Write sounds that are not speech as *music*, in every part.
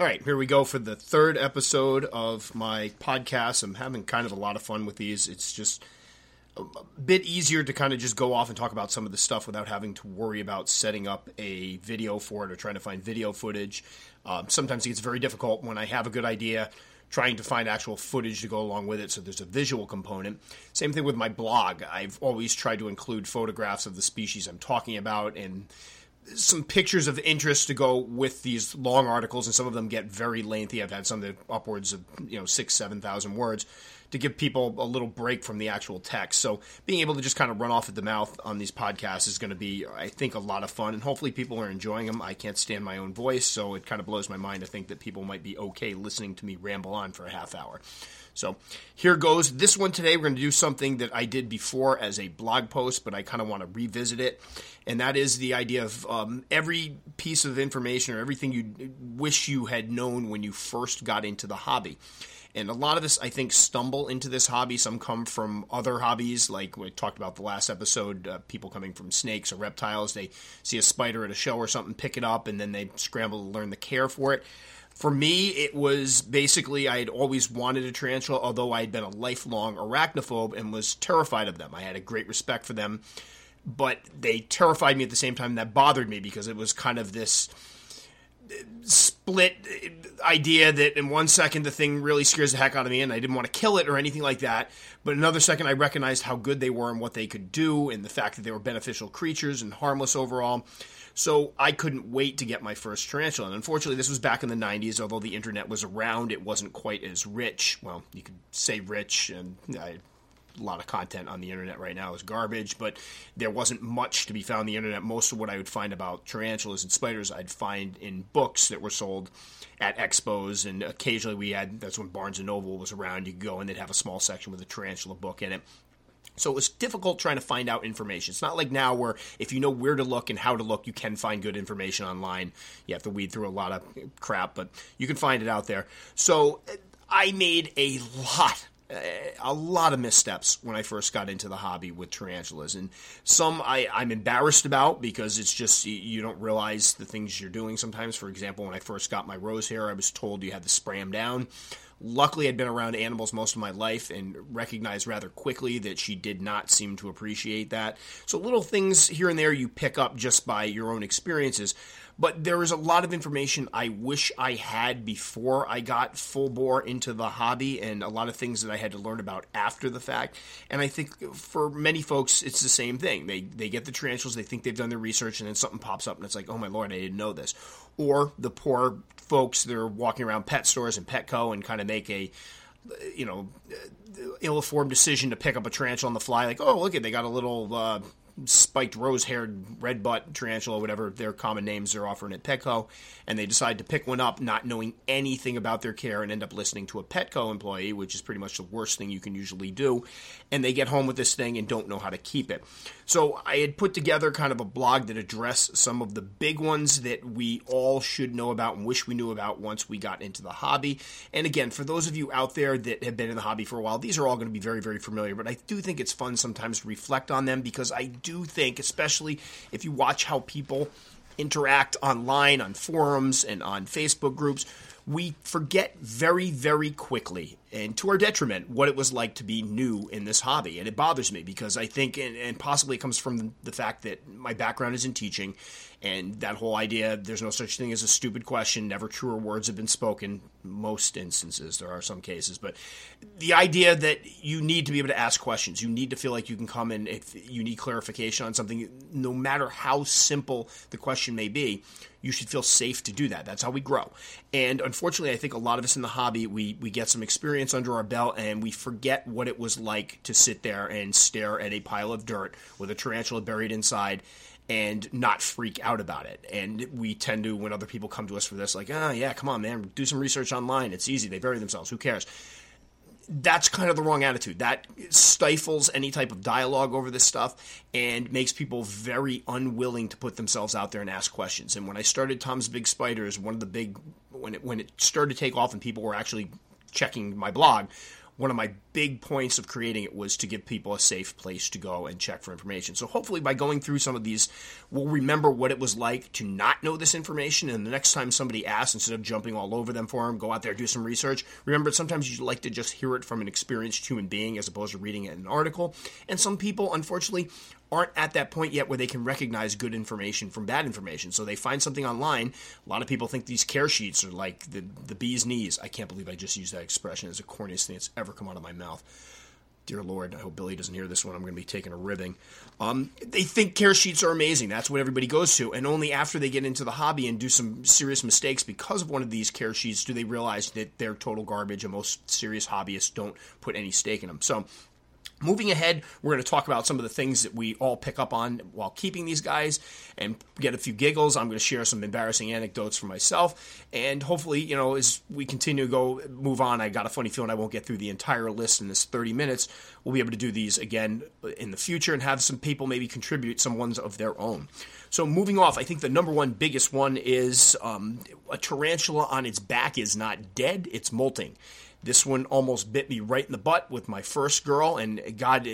All right, here we go for the third episode of my podcast. I'm having kind of a lot of fun with these. It's just a bit easier to kind of just go off and talk about some of the stuff without having to worry about setting up a video for it or trying to find video footage. Um, sometimes it gets very difficult when I have a good idea trying to find actual footage to go along with it so there's a visual component. Same thing with my blog. I've always tried to include photographs of the species I'm talking about and some pictures of interest to go with these long articles, and some of them get very lengthy. I've had some that upwards of you know six, seven thousand words to give people a little break from the actual text. So being able to just kind of run off at the mouth on these podcasts is going to be, I think, a lot of fun, and hopefully people are enjoying them. I can't stand my own voice, so it kind of blows my mind to think that people might be okay listening to me ramble on for a half hour. So here goes. This one today, we're going to do something that I did before as a blog post, but I kind of want to revisit it. And that is the idea of um, every piece of information or everything you wish you had known when you first got into the hobby. And a lot of us, I think, stumble into this hobby. Some come from other hobbies, like we talked about the last episode. Uh, people coming from snakes or reptiles, they see a spider at a show or something, pick it up, and then they scramble to learn the care for it. For me, it was basically I had always wanted a tarantula, although I had been a lifelong arachnophobe and was terrified of them. I had a great respect for them, but they terrified me at the same time. That bothered me because it was kind of this split idea that in one second the thing really scares the heck out of me and I didn't want to kill it or anything like that. But another second I recognized how good they were and what they could do and the fact that they were beneficial creatures and harmless overall. So I couldn't wait to get my first tarantula. And unfortunately, this was back in the 90s. Although the internet was around, it wasn't quite as rich. Well, you could say rich, and I, a lot of content on the internet right now is garbage, but there wasn't much to be found on the internet. Most of what I would find about tarantulas and spiders, I'd find in books that were sold at expos, and occasionally we had that's when Barnes and Noble was around. You could go and they'd have a small section with a tarantula book in it. So it was difficult trying to find out information. It's not like now where if you know where to look and how to look, you can find good information online. You have to weed through a lot of crap, but you can find it out there. So I made a lot a lot of missteps when I first got into the hobby with tarantulas, and some I, I'm embarrassed about because it's just you don't realize the things you're doing sometimes. For example, when I first got my rose hair, I was told you had to spray them down. Luckily, I'd been around animals most of my life and recognized rather quickly that she did not seem to appreciate that. So, little things here and there you pick up just by your own experiences. But there is a lot of information I wish I had before I got full bore into the hobby, and a lot of things that I had to learn about after the fact. And I think for many folks, it's the same thing. They they get the tarantulas, they think they've done their research, and then something pops up, and it's like, oh my lord, I didn't know this. Or the poor folks that are walking around pet stores and Petco and kind of make a you know ill-informed decision to pick up a tarantula on the fly like oh look at they got a little uh, spiked rose-haired red butt tarantula, whatever their common names they're offering at Petco, and they decide to pick one up, not knowing anything about their care, and end up listening to a Petco employee, which is pretty much the worst thing you can usually do. And they get home with this thing and don't know how to keep it. So I had put together kind of a blog that addressed some of the big ones that we all should know about and wish we knew about once we got into the hobby. And again, for those of you out there that have been in the hobby for a while, these are all going to be very, very familiar. But I do think it's fun sometimes to reflect on them because I do think, especially if you watch how people interact online on forums and on Facebook groups, we forget very, very quickly, and to our detriment, what it was like to be new in this hobby. And it bothers me because I think, and, and possibly it comes from the fact that my background is in teaching, and that whole idea there's no such thing as a stupid question, never truer words have been spoken. Most instances, there are some cases, but the idea that you need to be able to ask questions, you need to feel like you can come in if you need clarification on something, no matter how simple the question may be you should feel safe to do that. That's how we grow. And unfortunately, I think a lot of us in the hobby, we, we get some experience under our belt and we forget what it was like to sit there and stare at a pile of dirt with a tarantula buried inside and not freak out about it. And we tend to, when other people come to us for this, like, ah, oh, yeah, come on, man, do some research online. It's easy. They bury themselves. Who cares? that's kind of the wrong attitude. That stifles any type of dialogue over this stuff and makes people very unwilling to put themselves out there and ask questions. And when I started Tom's Big Spiders, one of the big when it when it started to take off and people were actually checking my blog, one of my big points of creating it was to give people a safe place to go and check for information. So hopefully by going through some of these, we'll remember what it was like to not know this information. And the next time somebody asks, instead of jumping all over them for them, go out there, do some research. Remember, sometimes you like to just hear it from an experienced human being as opposed to reading it in an article. And some people, unfortunately, aren't at that point yet where they can recognize good information from bad information. So they find something online. A lot of people think these care sheets are like the, the bee's knees. I can't believe I just used that expression. It's the corniest thing that's ever come out of my mouth. Dear Lord, I hope Billy doesn't hear this one. I'm going to be taking a ribbing. Um, they think care sheets are amazing. That's what everybody goes to. And only after they get into the hobby and do some serious mistakes because of one of these care sheets do they realize that they're total garbage and most serious hobbyists don't put any stake in them. So Moving ahead, we're going to talk about some of the things that we all pick up on while keeping these guys and get a few giggles. I'm going to share some embarrassing anecdotes for myself. And hopefully, you know, as we continue to go, move on, I got a funny feeling I won't get through the entire list in this 30 minutes. We'll be able to do these again in the future and have some people maybe contribute some ones of their own. So moving off, I think the number one biggest one is um, a tarantula on its back is not dead, it's molting. This one almost bit me right in the butt with my first girl, and God,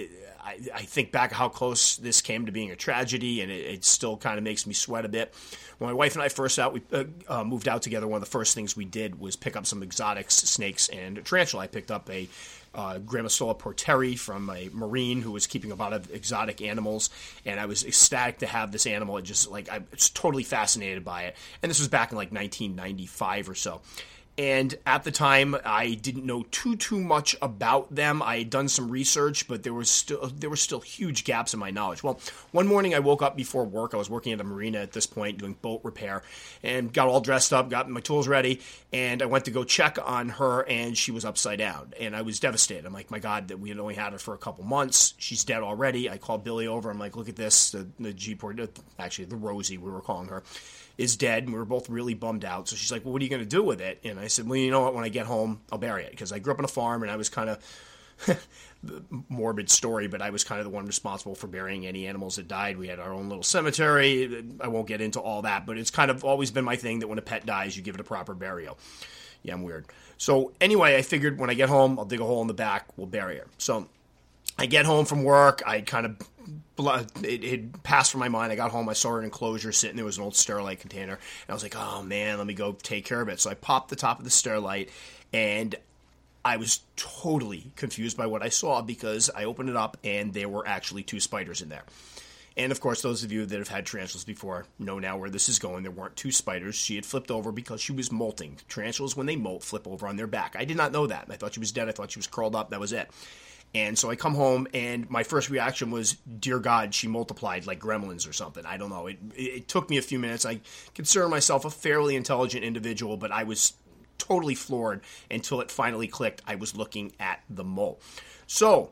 I, I think back how close this came to being a tragedy, and it, it still kind of makes me sweat a bit. When my wife and I first out, we uh, uh, moved out together. One of the first things we did was pick up some exotics, snakes, and tarantula. I picked up a uh, porteri from a marine who was keeping a lot of exotic animals, and I was ecstatic to have this animal. It just like I was totally fascinated by it, and this was back in like 1995 or so. And at the time, I didn't know too too much about them. I had done some research, but there was still there were still huge gaps in my knowledge. Well, one morning I woke up before work. I was working at a marina at this point, doing boat repair, and got all dressed up, got my tools ready, and I went to go check on her, and she was upside down, and I was devastated. I'm like, my God, that we had only had her for a couple months. She's dead already. I called Billy over. I'm like, look at this, the, the Jeep, actually the Rosie, we were calling her is dead, and we were both really bummed out. So she's like, "Well, what are you going to do with it?" And I said, "Well, you know what? When I get home, I'll bury it because I grew up on a farm, and I was kind of *laughs* morbid story, but I was kind of the one responsible for burying any animals that died. We had our own little cemetery. I won't get into all that, but it's kind of always been my thing that when a pet dies, you give it a proper burial. Yeah, I'm weird. So anyway, I figured when I get home, I'll dig a hole in the back, we'll bury her. So I get home from work. I kind of it had passed from my mind. I got home. I saw an enclosure sitting there was an old Sterilite container, and I was like, "Oh man, let me go take care of it." So I popped the top of the Sterilite, and I was totally confused by what I saw because I opened it up and there were actually two spiders in there. And of course, those of you that have had tarantulas before know now where this is going. There weren't two spiders. She had flipped over because she was molting. Tarantulas, when they molt, flip over on their back. I did not know that. I thought she was dead. I thought she was curled up. That was it. And so I come home, and my first reaction was, "Dear God, she multiplied like gremlins or something." I don't know. It, it took me a few minutes. I consider myself a fairly intelligent individual, but I was totally floored until it finally clicked. I was looking at the mole. So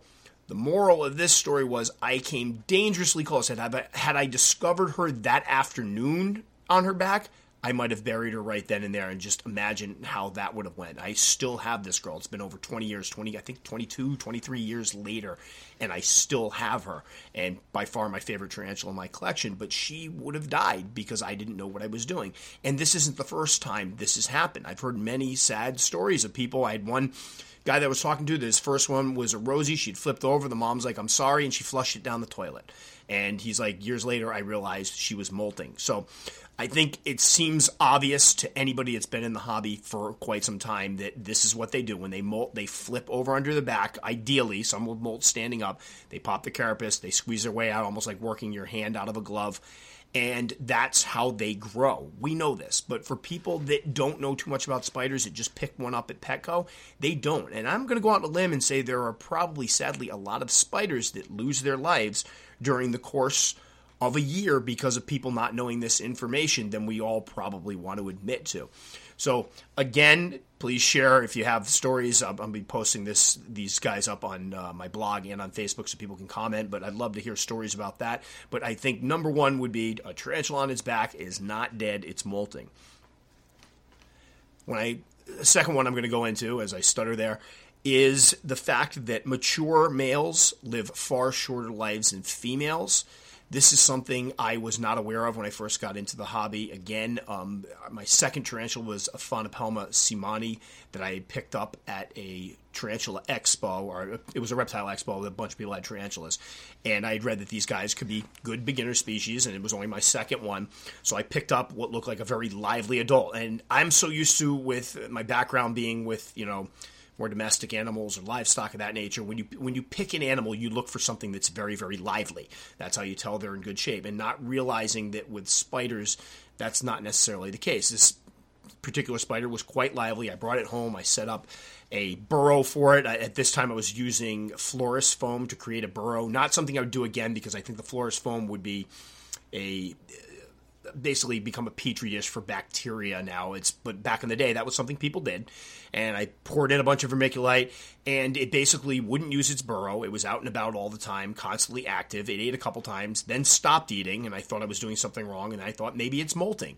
the moral of this story was, I came dangerously close. Had I, had I discovered her that afternoon on her back, I might have buried her right then and there and just imagine how that would have went. I still have this girl. It's been over 20 years, 20 I think 22, 23 years later and I still have her and by far my favorite tarantula in my collection, but she would have died because I didn't know what I was doing. And this isn't the first time this has happened. I've heard many sad stories of people. I had one guy that I was talking to, this first one was a Rosie. She'd flipped over. The mom's like, I'm sorry. And she flushed it down the toilet. And he's like, years later, I realized she was molting. So I think it seems obvious to anybody that's been in the hobby for quite some time that this is what they do. When they molt, they flip over under the back. Ideally, some will molt standing up. They pop the carapace, they squeeze their way out, almost like working your hand out of a glove. And that's how they grow. We know this. But for people that don't know too much about spiders, that just pick one up at Petco, they don't. And I'm going to go out on a limb and say there are probably, sadly, a lot of spiders that lose their lives during the course of a year because of people not knowing this information than we all probably want to admit to. So again, please share if you have stories. I'll, I'll be posting this these guys up on uh, my blog and on Facebook so people can comment. But I'd love to hear stories about that. But I think number one would be a tarantula on its back is not dead; it's molting. When I second one I'm going to go into as I stutter there is the fact that mature males live far shorter lives than females This is something I was not aware of when I first got into the hobby. Again, um, my second tarantula was a Aphonopelma seemanni that I picked up at a tarantula expo, or it was a reptile expo with a bunch of people had tarantulas. And I had read that these guys could be good beginner species, and it was only my second one. So I picked up what looked like a very lively adult. And I'm so used to, with my background being with, you know, or domestic animals or livestock of that nature. When you when you pick an animal, you look for something that's very very lively. That's how you tell they're in good shape, and not realizing that with spiders, that's not necessarily the case. This particular spider was quite lively. I brought it home. I set up a burrow for it. At this time, I was using florist foam to create a burrow. Not something I would do again because I think the florist foam would be a basically become a petri dish for bacteria now. It's but back in the day that was something people did, and I poured in a bunch of vermiculite, and it basically wouldn't use its burrow. It was out and about all the time, constantly active. It ate a couple times, then stopped eating, and I thought I was doing something wrong, and I thought maybe it's molting.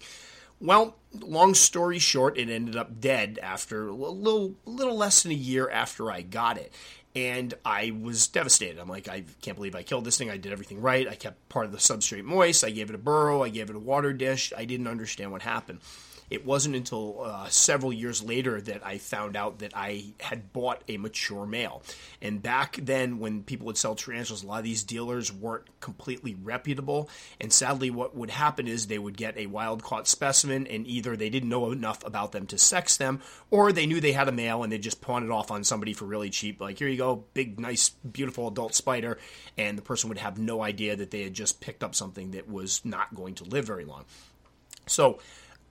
Well, long story short, it ended up dead after a little, little less than a year after I got it and I was devastated. I'm like, I can't believe I killed this thing. I did everything right. I kept part of the substrate moist. I gave it a burrow. I gave it a water dish. I didn't understand what happened. It wasn't until uh, several years later that I found out that I had bought a mature male. And back then, when people would sell tarantulas, a lot of these dealers weren't completely reputable. And sadly, what would happen is they would get a wild caught specimen, and either they didn't know enough about them to sex them, or they knew they had a male and they just pawned it off on somebody for really cheap. Like, here you go, big, nice, beautiful adult spider. And the person would have no idea that they had just picked up something that was not going to live very long. So,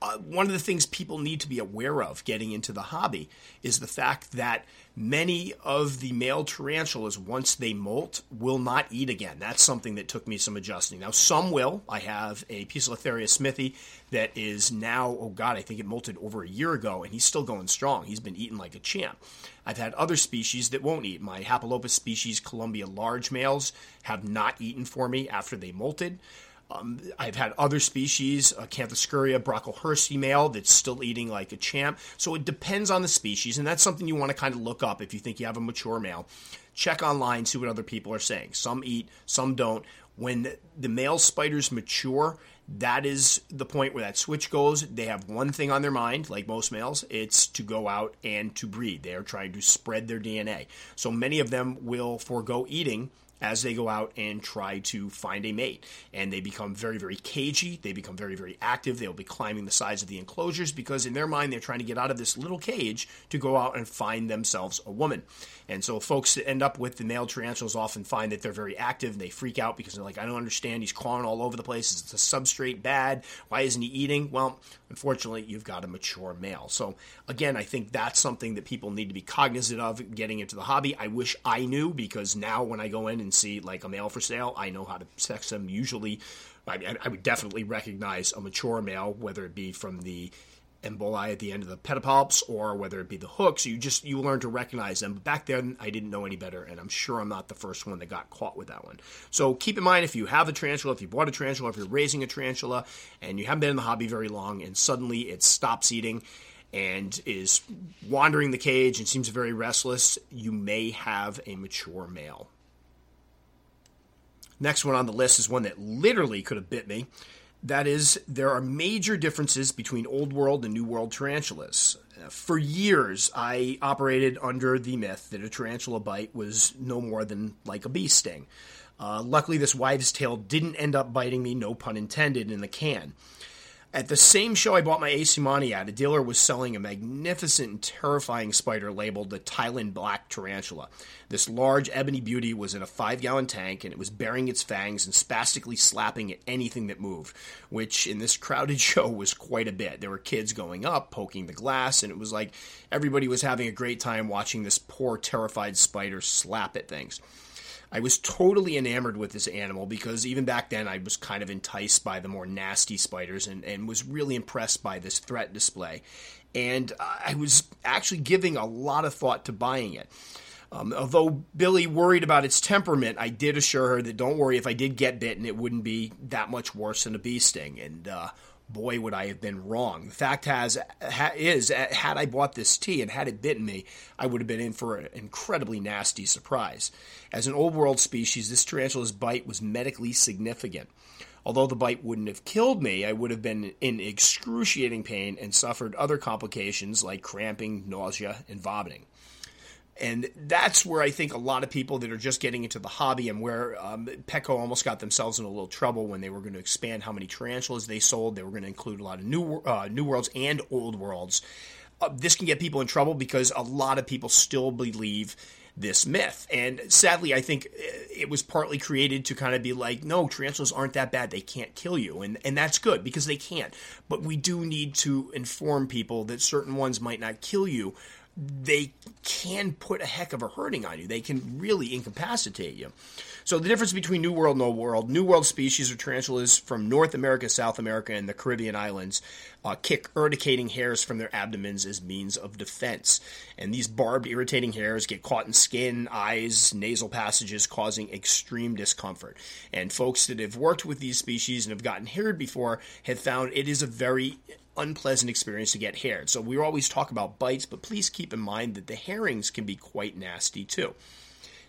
uh, one of the things people need to be aware of getting into the hobby is the fact that many of the male tarantulas, once they molt, will not eat again. That's something that took me some adjusting. Now, some will. I have a Poecilotheria smithi that is now, oh God, I think it molted over a year ago, and he's still going strong. He's been eating like a champ. I've had other species that won't eat. My Hapalopus species, Colombia large males, have not eaten for me after they molted. Um, I've had other species, uh, Acanthoscurria brocklehursti male, that's still eating like a champ. So it depends on the species, and that's something you want to kind of look up if you think you have a mature male. Check online, see what other people are saying. Some eat, some don't. When the male spiders mature, that is the point where that switch goes. They have one thing on their mind, like most males, it's to go out and to breed. They are trying to spread their DNA. So many of them will forego eating as they go out and try to find a mate. And they become very, very cagey. They become very, very active. They'll be climbing the sides of the enclosures because, in their mind, they're trying to get out of this little cage to go out and find themselves a woman. And so, folks that end up with the male tarantulas often find that they're very active and they freak out because they're like, I don't understand. He's crawling all over the place. Is the substrate bad? Why isn't he eating? Well, unfortunately, you've got a mature male. So, again, I think that's something that people need to be cognizant of getting into the hobby. I wish I knew because now when I go in and and see like a male for sale, I know how to sex them. Usually, I, I would definitely recognize a mature male, whether it be from the emboli at the end of the pedipalps or whether it be the hooks. You just you learn to recognize them. But back then, I didn't know any better, and I'm sure I'm not the first one that got caught with that one. So keep in mind if you have a tarantula, if you bought a tarantula, if you're raising a tarantula, and you haven't been in the hobby very long, and suddenly it stops eating and is wandering the cage and seems very restless, you may have a mature male. Next one on the list is one that literally could have bit me. That is, there are major differences between Old World and New World tarantulas. For years, I operated under the myth that a tarantula bite was no more than like a bee sting. Uh, luckily, this wives' tale didn't end up biting me, no pun intended, in the can. At the same show I bought my A. seemanni at, a dealer was selling a magnificent and terrifying spider labeled the Thailand Black Tarantula. This large ebony beauty was in a five gallon tank and it was baring its fangs and spastically slapping at anything that moved, which in this crowded *laughs* show was quite a bit. There were kids going up, poking the glass, and it was like everybody was having a great time watching this poor, terrified spider slap at things. I was totally enamored with this animal because even back then I was kind of enticed by the more nasty spiders and, and was really impressed by this threat display. And I was actually giving a lot of thought to buying it. Um, although Billy worried about its temperament, I did assure her that don't worry, if I did get bitten, it wouldn't be that much worse than a bee sting. And uh, boy, would I have been wrong. The fact has ha, is, uh, had I bought this tea and had it bitten me, I would have been in for an incredibly nasty surprise. As an old world species, this tarantula's bite was medically significant. Although the bite wouldn't have killed me, I would have been in excruciating pain and suffered other complications like cramping, nausea, and vomiting. And that's where I think a lot of people that are just getting into the hobby and where um, Petco almost got themselves in a little trouble when they were going to expand how many tarantulas they sold. They were going to include a lot of new uh, new worlds and old worlds. Uh, this can get people in trouble because a lot of people still believe this myth. And sadly, I think it was partly created to kind of be like, no, tarantulas aren't that bad. They can't kill you. And, and that's good because they can't. But we do need to inform people that certain ones might not kill you, they can put a heck of a hurting on you. They can really incapacitate you. So the difference between New World and Old World, New World species of tarantulas from North America, South America, and the Caribbean islands uh, kick urticating hairs from their abdomens as means of defense. And these barbed, irritating hairs get caught in skin, eyes, nasal passages, causing extreme discomfort. And folks that have worked with these species and have gotten haired before have found it is a very unpleasant experience to get haired. So we always talk about bites, but please keep in mind that the herrings can be quite nasty too.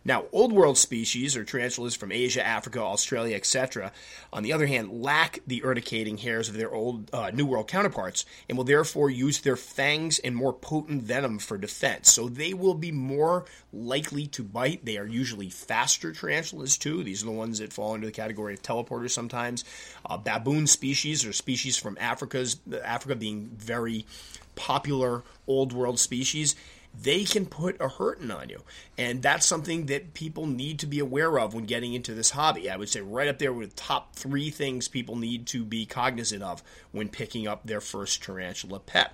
Now, Old World species, or tarantulas from Asia, Africa, Australia, etc., on the other hand, lack the urticating hairs of their old uh, New World counterparts and will therefore use their fangs and more potent venom for defense. So they will be more likely to bite. They are usually faster tarantulas, too. These are the ones that fall into the category of teleporters sometimes. Uh, baboon species, or species from Africa's, Africa being very popular Old World species they can put a hurting on you. And that's something that people need to be aware of when getting into this hobby. I would say right up there with top three things people need to be cognizant of when picking up their first tarantula pet.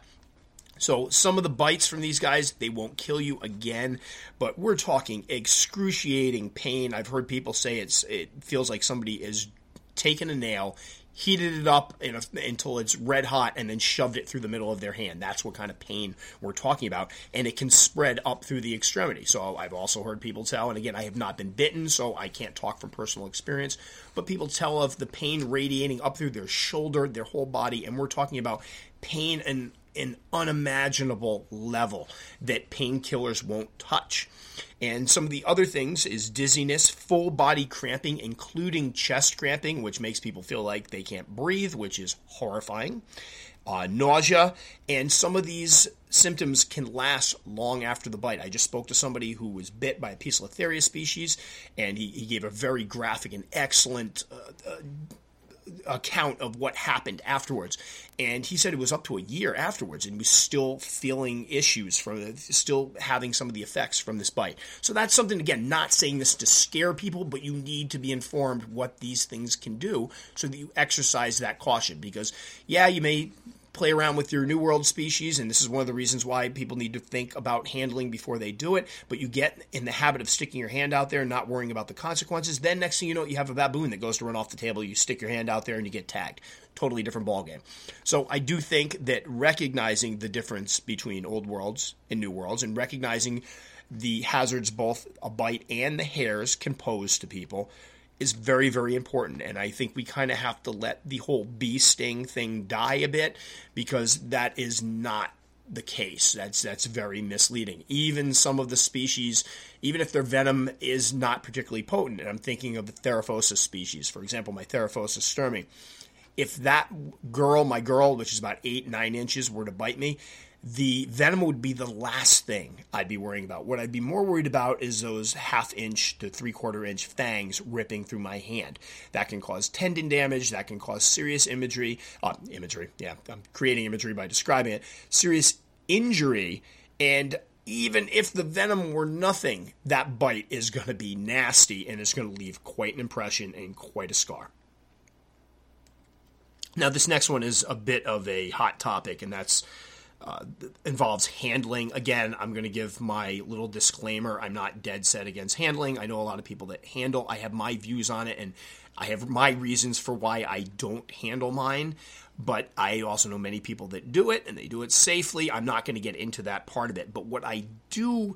So some of the bites from these guys, they won't kill you again, but we're talking excruciating pain. I've heard people say it's it feels like somebody is taken a nail, heated it up a, until it's red hot and then shoved it through the middle of their hand. That's what kind of pain we're talking about. And it can spread up through the extremity. So I've also heard people tell, and again, I have not been bitten, so I can't talk from personal experience, but people tell of the pain radiating up through their shoulder, their whole body, and we're talking about pain and an unimaginable level that painkillers won't touch. And some of the other things is dizziness, full body cramping, including chest cramping, which makes people feel like they can't breathe, which is horrifying. Uh, nausea, and some of these symptoms can last long after the bite. I just spoke to somebody who was bit by a Poecilotheria species, and he, he gave a very graphic and excellent uh, uh, account of what happened afterwards. And he said it was up to a year afterwards and was still feeling issues from still having some of the effects from this bite. So that's something, again, not saying this to scare people, but you need to be informed what these things can do so that you exercise that caution. Because, yeah, you may play around with your New World species, and this is one of the reasons why people need to think about handling before they do it. But you get in the habit of sticking your hand out there and not worrying about the consequences. Then next thing you know, you have a baboon that goes to run off the table. You stick your hand out there and you get tagged. Totally different ballgame. So I do think that recognizing the difference between old worlds and new worlds, and recognizing the hazards both a bite and the hairs can pose to people is very, very important. And I think we kind of have to let the whole bee sting thing die a bit because that is not the case. That's that's very misleading. Even some of the species, even if their venom is not particularly potent, and I'm thinking of the Theraphosa species, for example, my Theraphosa stirmi. If that girl, my girl, which is about eight, nine inches, were to bite me, the venom would be the last thing I'd be worrying about. What I'd be more worried about is those half inch to three quarter inch fangs ripping through my hand. That can cause tendon damage. That can cause serious imagery. Uh, imagery, yeah, I'm creating imagery by describing it. Serious injury. And even if the venom were nothing, that bite is going to be nasty and it's going to leave quite an impression and quite a scar. Now, this next one is a bit of a hot topic, and that's uh, involves handling. Again, I'm going to give my little disclaimer. I'm not dead set against handling. I know a lot of people that handle. I have my views on it, and I have my reasons for why I don't handle mine. But I also know many people that do it, and they do it safely. I'm not going to get into that part of it. But what I do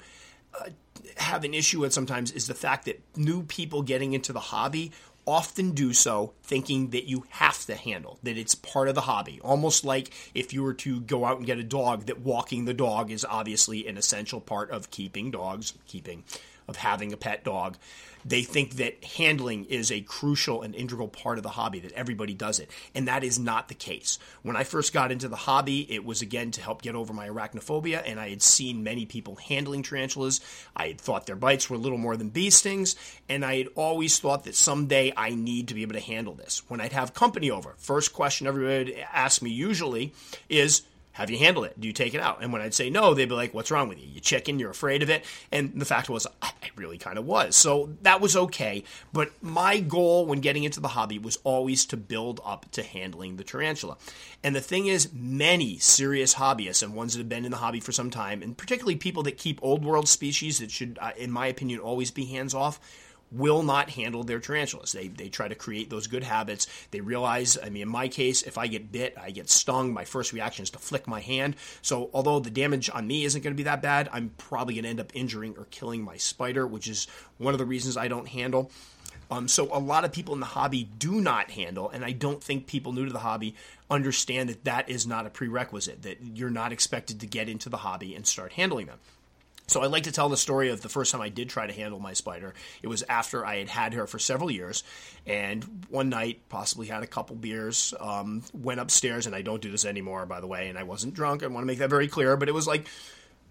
uh, have an issue with sometimes is the fact that new people getting into the hobby often do so thinking that you have to handle, that it's part of the hobby. Almost like if you were to go out and get a dog, that walking the dog is obviously an essential part of keeping dogs, keeping, of having a pet dog they think that handling is a crucial and integral part of the hobby, that everybody does it. And that is not the case. When I first got into the hobby, it was again to help get over my arachnophobia, and I had seen many people handling tarantulas. I had thought their bites were little more than bee stings, and I had always thought that someday I need to be able to handle this. When I'd have company over, first question everybody would ask me usually is, have you handled it? Do you take it out? And when I'd say no, they'd be like, what's wrong with you? You chicken, you're afraid of it. And the fact was, I really kind of was. So that was okay. But my goal when getting into the hobby was always to build up to handling the tarantula. And the thing is, many serious hobbyists and ones that have been in the hobby for some time, and particularly people that keep old world species that should, uh, in my opinion, always be hands off, will not handle their tarantulas. They, they try to create those good habits. They realize, I mean, in my case, if I get bit, I get stung, my first reaction is to flick my hand. So, although the damage on me isn't going to be that bad, I'm probably going to end up injuring or killing my spider, which is one of the reasons I don't handle. Um, so, a lot of people in the hobby do not handle, and I don't think people new to the hobby understand that that is not a prerequisite, that you're not expected to get into the hobby and start handling them. So I like to tell the story of the first time I did try to handle my spider. It was after I had had her for several years, and one night, possibly had a couple beers, um, went upstairs, and I don't do this anymore, by the way, and I wasn't drunk. I want to make that very clear, but it was like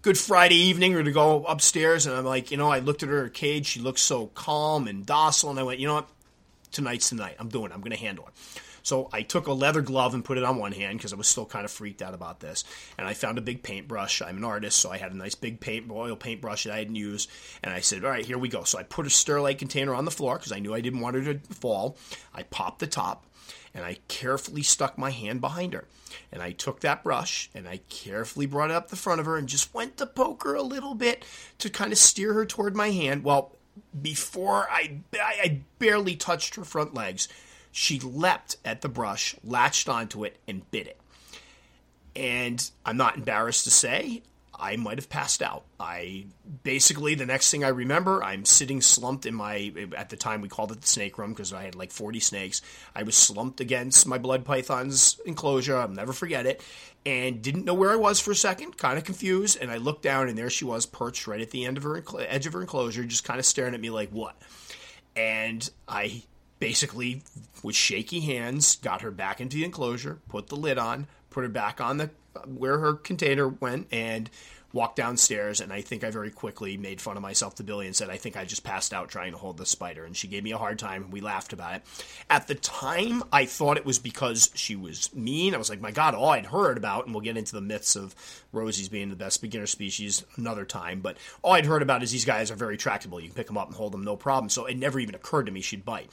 Good Friday evening, or to go upstairs, and I'm like, you know, I looked at her cage. She looked so calm and docile, and I went, you know what? Tonight's the night. I'm doing it. I'm going to handle it. So I took a leather glove and put it on one hand because I was still kind of freaked out about this. And I found a big paintbrush. I'm an artist, so I had a nice big paint oil paintbrush that I hadn't used. And I said, all right, here we go. So I put a Sterilite container on the floor because I knew I didn't want her to fall. I popped the top and I carefully stuck my hand behind her. And I took that brush and I carefully brought it up the front of her and just went to poke her a little bit to kind of steer her toward my hand. Well, before I, I barely touched her front legs, she leapt at the brush, latched onto it, and bit it. And I'm not embarrassed to say, I might have passed out. I basically the next thing I remember, I'm sitting slumped in my at the time we called it the snake room because I had like 40 snakes. I was slumped against my blood python's enclosure. I'll never forget it, and didn't know where I was for a second, kind of confused. And I looked down, and there she was, perched right at the end of her edge of her enclosure, just kind of staring at me like what. And I basically with shaky hands got her back into the enclosure, put the lid on, put her back on the where her container went, and walked downstairs. And I think I very quickly made fun of myself to Billy and said, I think I just passed out trying to hold the spider. And she gave me a hard time. and We laughed about it. At the time, I thought it was because she was mean. I was like, my God, all I'd heard about, and we'll get into the myths of Rosies being the best beginner species another time, but all I'd heard about is these guys are very tractable. You can pick them up and hold them no problem. So it never even occurred to me she'd bite.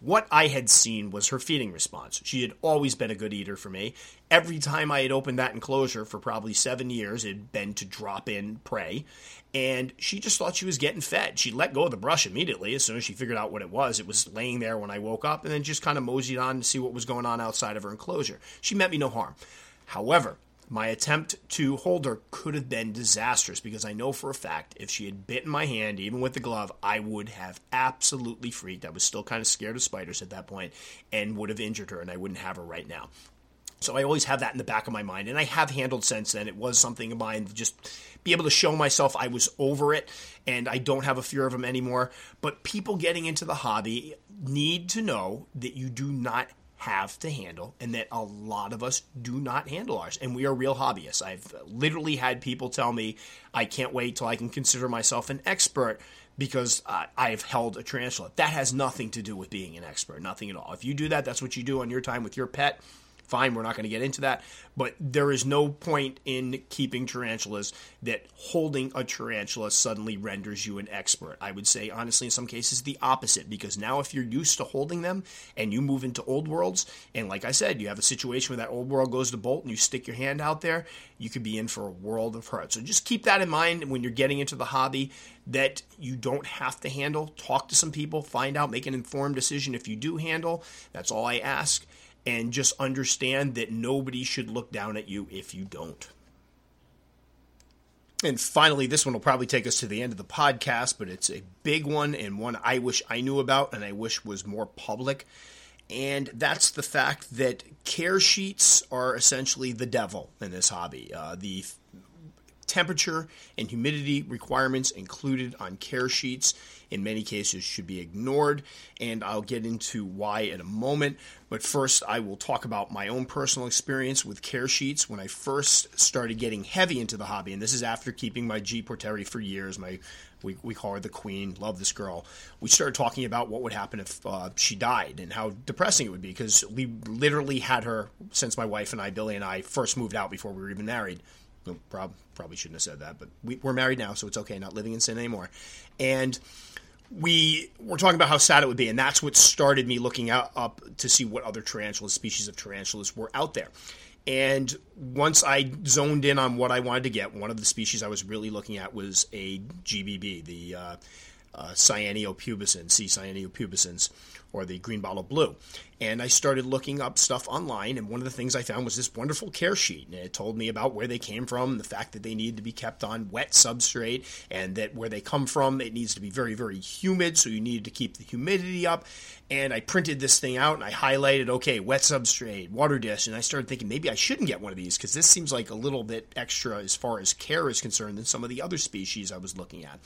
What I had seen was her feeding response. She had always been a good eater for me. Every time I had opened that enclosure for probably seven years, it had been to drop in prey. And she just thought she was getting fed. She let go of the brush immediately as soon as she figured out what it was. It was laying there when I woke up and then just kind of moseyed on to see what was going on outside of her enclosure. She meant me no harm. However, my attempt to hold her could have been disastrous because I know for a fact if she had bitten my hand, even with the glove, I would have absolutely freaked. I was still kind of scared of spiders at that point and would have injured her, and I wouldn't have her right now. So I always have that in the back of my mind, and I have handled since then. It was something of mine to just be able to show myself I was over it and I don't have a fear of them anymore. But people getting into the hobby need to know that you do not have to handle and that a lot of us do not handle ours. And we are real hobbyists. I've literally had people tell me i can't wait till i can consider myself an expert because uh, i've held a tarantula. That has nothing to do with being an expert. Nothing at all. If you do that that's what you do on your time with your pet Fine, we're not going to get into that. But there is no point in keeping tarantulas that holding a tarantula suddenly renders you an expert. I would say, honestly, in some cases, the opposite. Because now, if you're used to holding them and you move into old worlds, and like I said, you have a situation where that old world goes to bolt and you stick your hand out there, you could be in for a world of hurt. So just keep that in mind when you're getting into the hobby that you don't have to handle. Talk to some people, find out, make an informed decision if you do handle. That's all I ask and just understand that nobody should look down at you if you don't. And finally, this one will probably take us to the end of the podcast, but it's a big one and one I wish I knew about and I wish was more public. And that's the fact that care sheets are essentially the devil in this hobby. Uh, the temperature and humidity requirements included on care sheets in many cases should be ignored, and I'll get into why in a moment. But first, I will talk about my own personal experience with care sheets when I first started getting heavy into the hobby, and this is after keeping my G Porteri for years. My we, we call her the queen. Love this girl. We started talking about what would happen if uh, she died and how depressing it would be because we literally had her since my wife and I, Billy and I, first moved out before we were even married. Prob- probably shouldn't have said that, but we, we're married now, so it's okay. Not living in sin anymore. And we were talking about how sad it would be, and that's what started me looking out, up to see what other tarantulas, species of tarantulas, were out there. And once I zoned in on what I wanted to get, one of the species I was really looking at was a GBB, the uh, uh, Cyaneopubescens, C. Cyaneopubescens, or the green bottle blue. And I started looking up stuff online, and one of the things I found was this wonderful care sheet. And it told me about where they came from, the fact that they need to be kept on wet substrate, and that where they come from, it needs to be very, very humid, so you needed to keep the humidity up. And I printed this thing out and I highlighted, okay, wet substrate, water dish, and I started thinking maybe I shouldn't get one of these because this seems like a little bit extra as far as care is concerned than some of the other species I was looking at.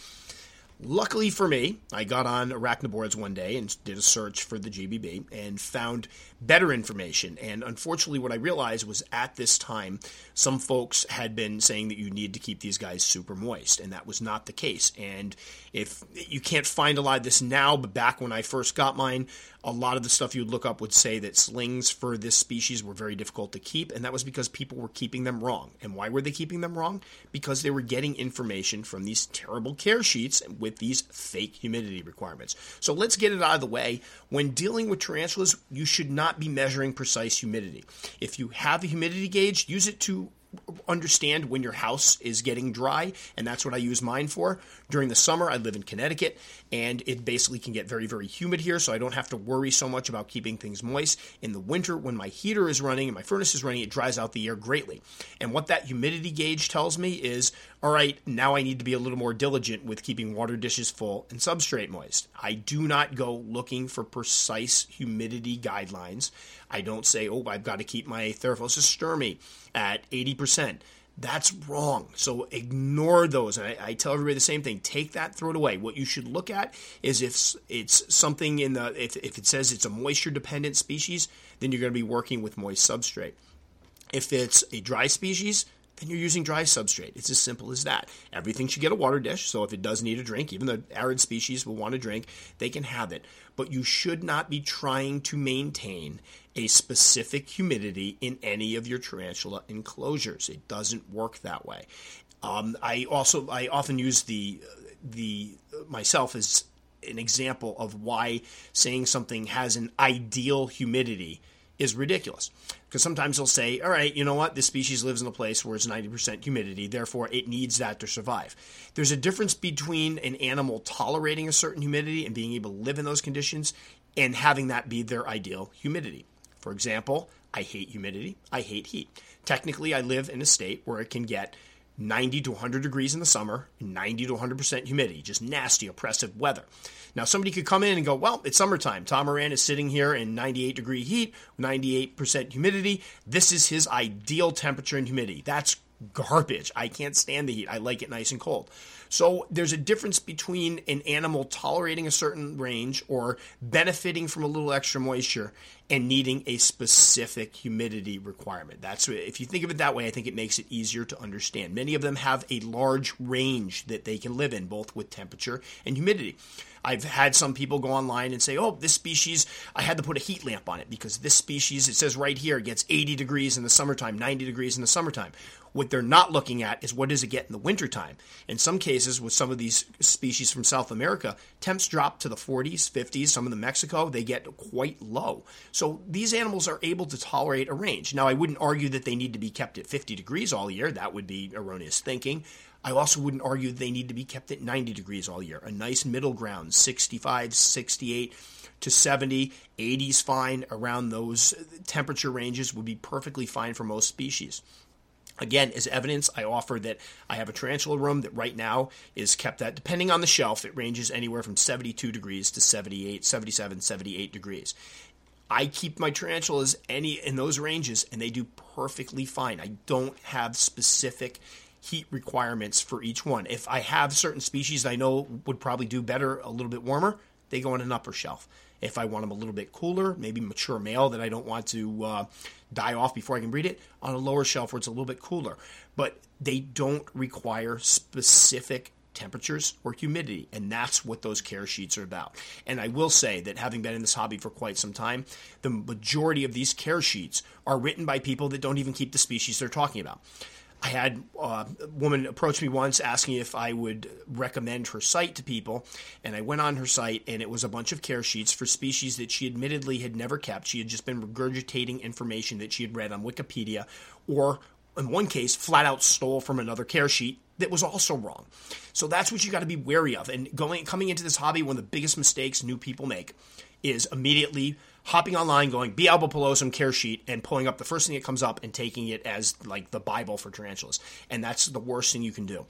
Luckily for me, I got on Arachnoboards one day and did a search for the GBB and found better information. And unfortunately, what I realized was at this time, some folks had been saying that you need to keep these guys super moist, and that was not the case. And if you can't find a lot of this now, but back when I first got mine, a lot of the stuff you'd look up would say that slings for this species were very difficult to keep, and that was because people were keeping them wrong. And why were they keeping them wrong? Because they were getting information from these terrible care sheets with these fake humidity requirements. So let's get it out of the way. When dealing with tarantulas, you should not be measuring precise humidity. If you have a humidity gauge, use it to understand when your house is getting dry, and that's what I use mine for. During the summer, I live in Connecticut, and it basically can get very, very humid here, so I don't have to worry so much about keeping things moist. In the winter, when my heater is running and my furnace is running, it dries out the air greatly. And what that humidity gauge tells me is all right, now I need to be a little more diligent with keeping water dishes full and substrate moist. I do not go looking for precise humidity guidelines. I don't say, oh, I've got to keep my Theraphosa stirmi at 80%. That's wrong. So ignore those. And I, I, tell everybody the same thing. Take that, throw it away. What you should look at is if it's something in the, if, if it says it's a moisture dependent species, then you're going to be working with moist substrate. If it's a dry species, then you're using dry substrate. It's as simple as that. Everything should get a water dish, so if it does need a drink, even the arid species will want a drink, they can have it. But you should not be trying to maintain a specific humidity in any of your tarantula enclosures. It doesn't work that way. Um, I also I often use the the myself as an example of why saying something has an ideal humidity is ridiculous. Because sometimes they'll say, all right, you know what, this species lives in a place where it's 90% humidity, therefore it needs that to survive. There's a difference between an animal tolerating a certain humidity and being able to live in those conditions and having that be their ideal humidity. For example, I hate humidity, I hate heat. Technically, I live in a state where it can get 90 to 100 degrees in the summer, 90 to 100% humidity, just nasty, oppressive weather. Now, somebody could come in and go, well, it's summertime. Tom Moran is sitting here in 98 degree heat, 98% humidity. This is his ideal temperature and humidity. That's garbage. I can't stand the heat. I like it nice and cold. So there's a difference between an animal tolerating a certain range or benefiting from a little extra moisture and needing a specific humidity requirement. That's if you think of it that way, I think it makes it easier to understand. Many of them have a large range that they can live in both with temperature and humidity. I've had some people go online and say, oh, this species, I had to put a heat lamp on it because this species, it says right here, gets 80 degrees in the summertime, 90 degrees in the summertime. What they're not looking at is what does it get in the wintertime. In some cases, with some of these species from South America, temps drop to the 40s, 50s. Some of the Mexico, they get quite low. So these animals are able to tolerate a range. Now, I wouldn't argue that they need to be kept at 50 degrees all year. That would be erroneous thinking. I also wouldn't argue they need to be kept at 90 degrees all year. A nice middle ground, 65, 68 to 70, 80s fine, around those temperature ranges would be perfectly fine for most species. Again, as evidence, I offer that I have a tarantula room that right now is kept at, depending on the shelf, it ranges anywhere from 72 degrees to 78, 77, 78 degrees. I keep my tarantulas any in those ranges and they do perfectly fine. I don't have specific heat requirements for each one. If I have certain species I know would probably do better a little bit warmer, they go on an upper shelf. If I want them a little bit cooler, maybe mature male that I don't want to uh, die off before I can breed it, on a lower shelf where it's a little bit cooler. But they don't require specific temperatures or humidity. And that's what those care sheets are about. And I will say that having been in this hobby for quite some time, the majority of these care sheets are written by people that don't even keep the species they're talking about. I had uh, a woman approach me once asking if I would recommend her site to people, and I went on her site, and it was a bunch of care sheets for species that she admittedly had never kept. She had just been regurgitating information that she had read on Wikipedia, or in one case, flat out stole from another care sheet that was also wrong. So that's what you got to be wary of. And going coming into this hobby, one of the biggest mistakes new people make is immediately hopping online, going B. albopilosum care sheet, and pulling up the first thing that comes up and taking it as like the Bible for tarantulas. And that's the worst thing you can do.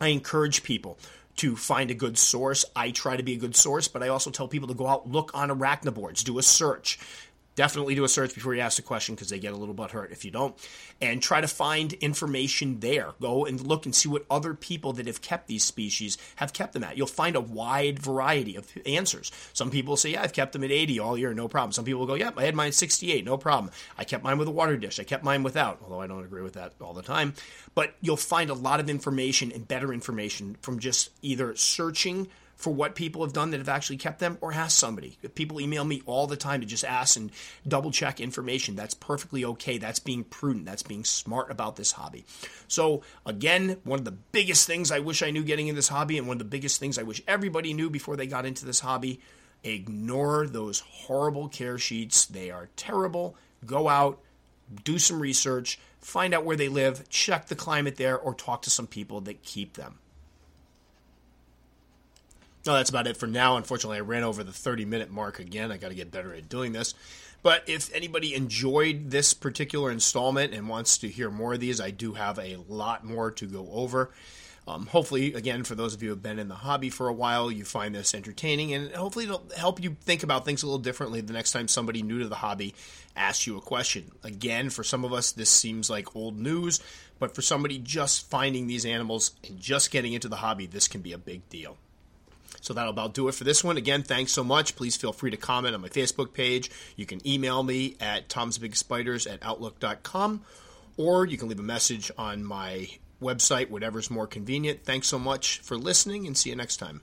I encourage people to find a good source. I try to be a good source, but I also tell people to go out, look on arachnoboards, do a search, definitely do a search before you ask the question because they get a little bit hurt if you don't. And try to find information there. Go and look and see what other people that have kept these species have kept them at. You'll find a wide variety of answers. Some people say, Yeah, I've kept them at 80 all year, no problem. Some people go, Yep, yeah, I had mine at 68, no problem. I kept mine with a water dish. I kept mine without, although I don't agree with that all the time. But you'll find a lot of information and better information from just either searching for what people have done that have actually kept them or ask somebody. People email me all the time to just ask and double check information. That's perfectly okay. That's being prudent. That's being smart about this hobby. So, again, one of the biggest things I wish I knew getting in this hobby, and one of the biggest things I wish everybody knew before they got into this hobby ignore those horrible care sheets. They are terrible. Go out, do some research, find out where they live, check the climate there, or talk to some people that keep them. No, that's about it for now. Unfortunately, I ran over the 30 minute mark again. I got to get better at doing this. But if anybody enjoyed this particular installment and wants to hear more of these, I do have a lot more to go over. Um, hopefully, again, for those of you who have been in the hobby for a while, you find this entertaining and hopefully it'll help you think about things a little differently the next time somebody new to the hobby asks you a question. Again, for some of us, this seems like old news, but for somebody just finding these animals and just getting into the hobby, this can be a big deal. So that'll about do it for this one. Again, thanks so much. Please feel free to comment on my Facebook page. You can email me at tomsbigspiders at outlook.com, or you can leave a message on my website, whatever's more convenient. Thanks so much for listening, and see you next time.